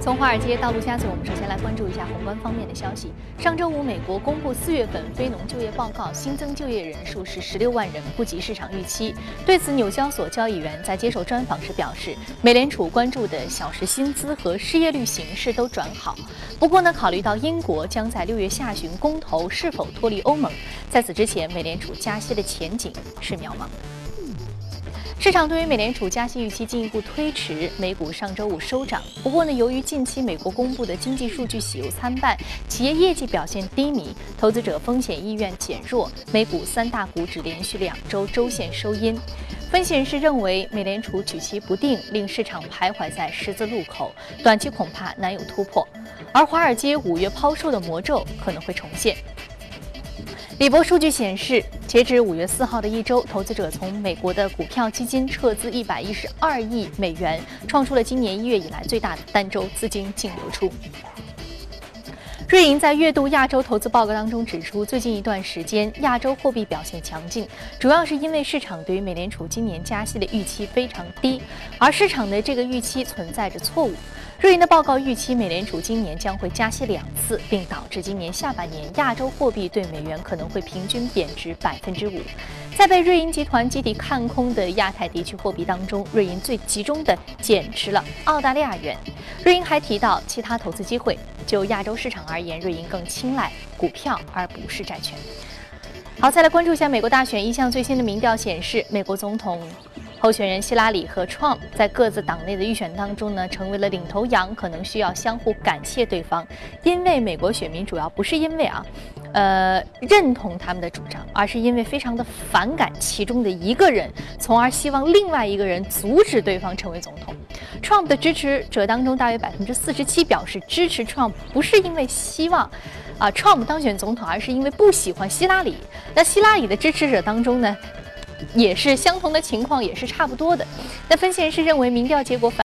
从华尔街到陆家嘴，我们首先来关注一下宏观方面的消息。上周五，美国公布四月份非农就业报告，新增就业人数是十六万人，不及市场预期。对此，纽交所交易员在接受专访时表示，美联储关注的小时薪资和失业率形势都转好。不过呢，考虑到英国将在六月下旬公投是否脱离欧盟，在此之前，美联储加息的前景是渺茫。市场对于美联储加息预期进一步推迟，美股上周五收涨。不过呢，由于近期美国公布的经济数据喜忧参半，企业业绩表现低迷，投资者风险意愿减弱，美股三大股指连续两周周线收阴。分析人士认为，美联储举棋不定，令市场徘徊在十字路口，短期恐怕难有突破。而华尔街五月抛售的魔咒可能会重现。李博数据显示，截至五月四号的一周，投资者从美国的股票基金撤资一百一十二亿美元，创出了今年一月以来最大的单周资金净流出。瑞银在月度亚洲投资报告当中指出，最近一段时间亚洲货币表现强劲，主要是因为市场对于美联储今年加息的预期非常低，而市场的这个预期存在着错误。瑞银的报告预期，美联储今年将会加息两次，并导致今年下半年亚洲货币对美元可能会平均贬值百分之五。在被瑞银集团集体看空的亚太地区货币当中，瑞银最集中的减持了澳大利亚元。瑞银还提到其他投资机会，就亚洲市场而言，瑞银更青睐股票而不是债券。好，再来关注一下美国大选，一项最新的民调显示，美国总统。候选人希拉里和 Trump 在各自党内的预选当中呢，成为了领头羊，可能需要相互感谢对方，因为美国选民主要不是因为啊，呃认同他们的主张，而是因为非常的反感其中的一个人，从而希望另外一个人阻止对方成为总统。Trump 的支持者当中，大约百分之四十七表示支持 Trump，不是因为希望啊 Trump 当选总统，而是因为不喜欢希拉里。那希拉里的支持者当中呢？也是相同的情况，也是差不多的。那分析人士认为，民调结果反。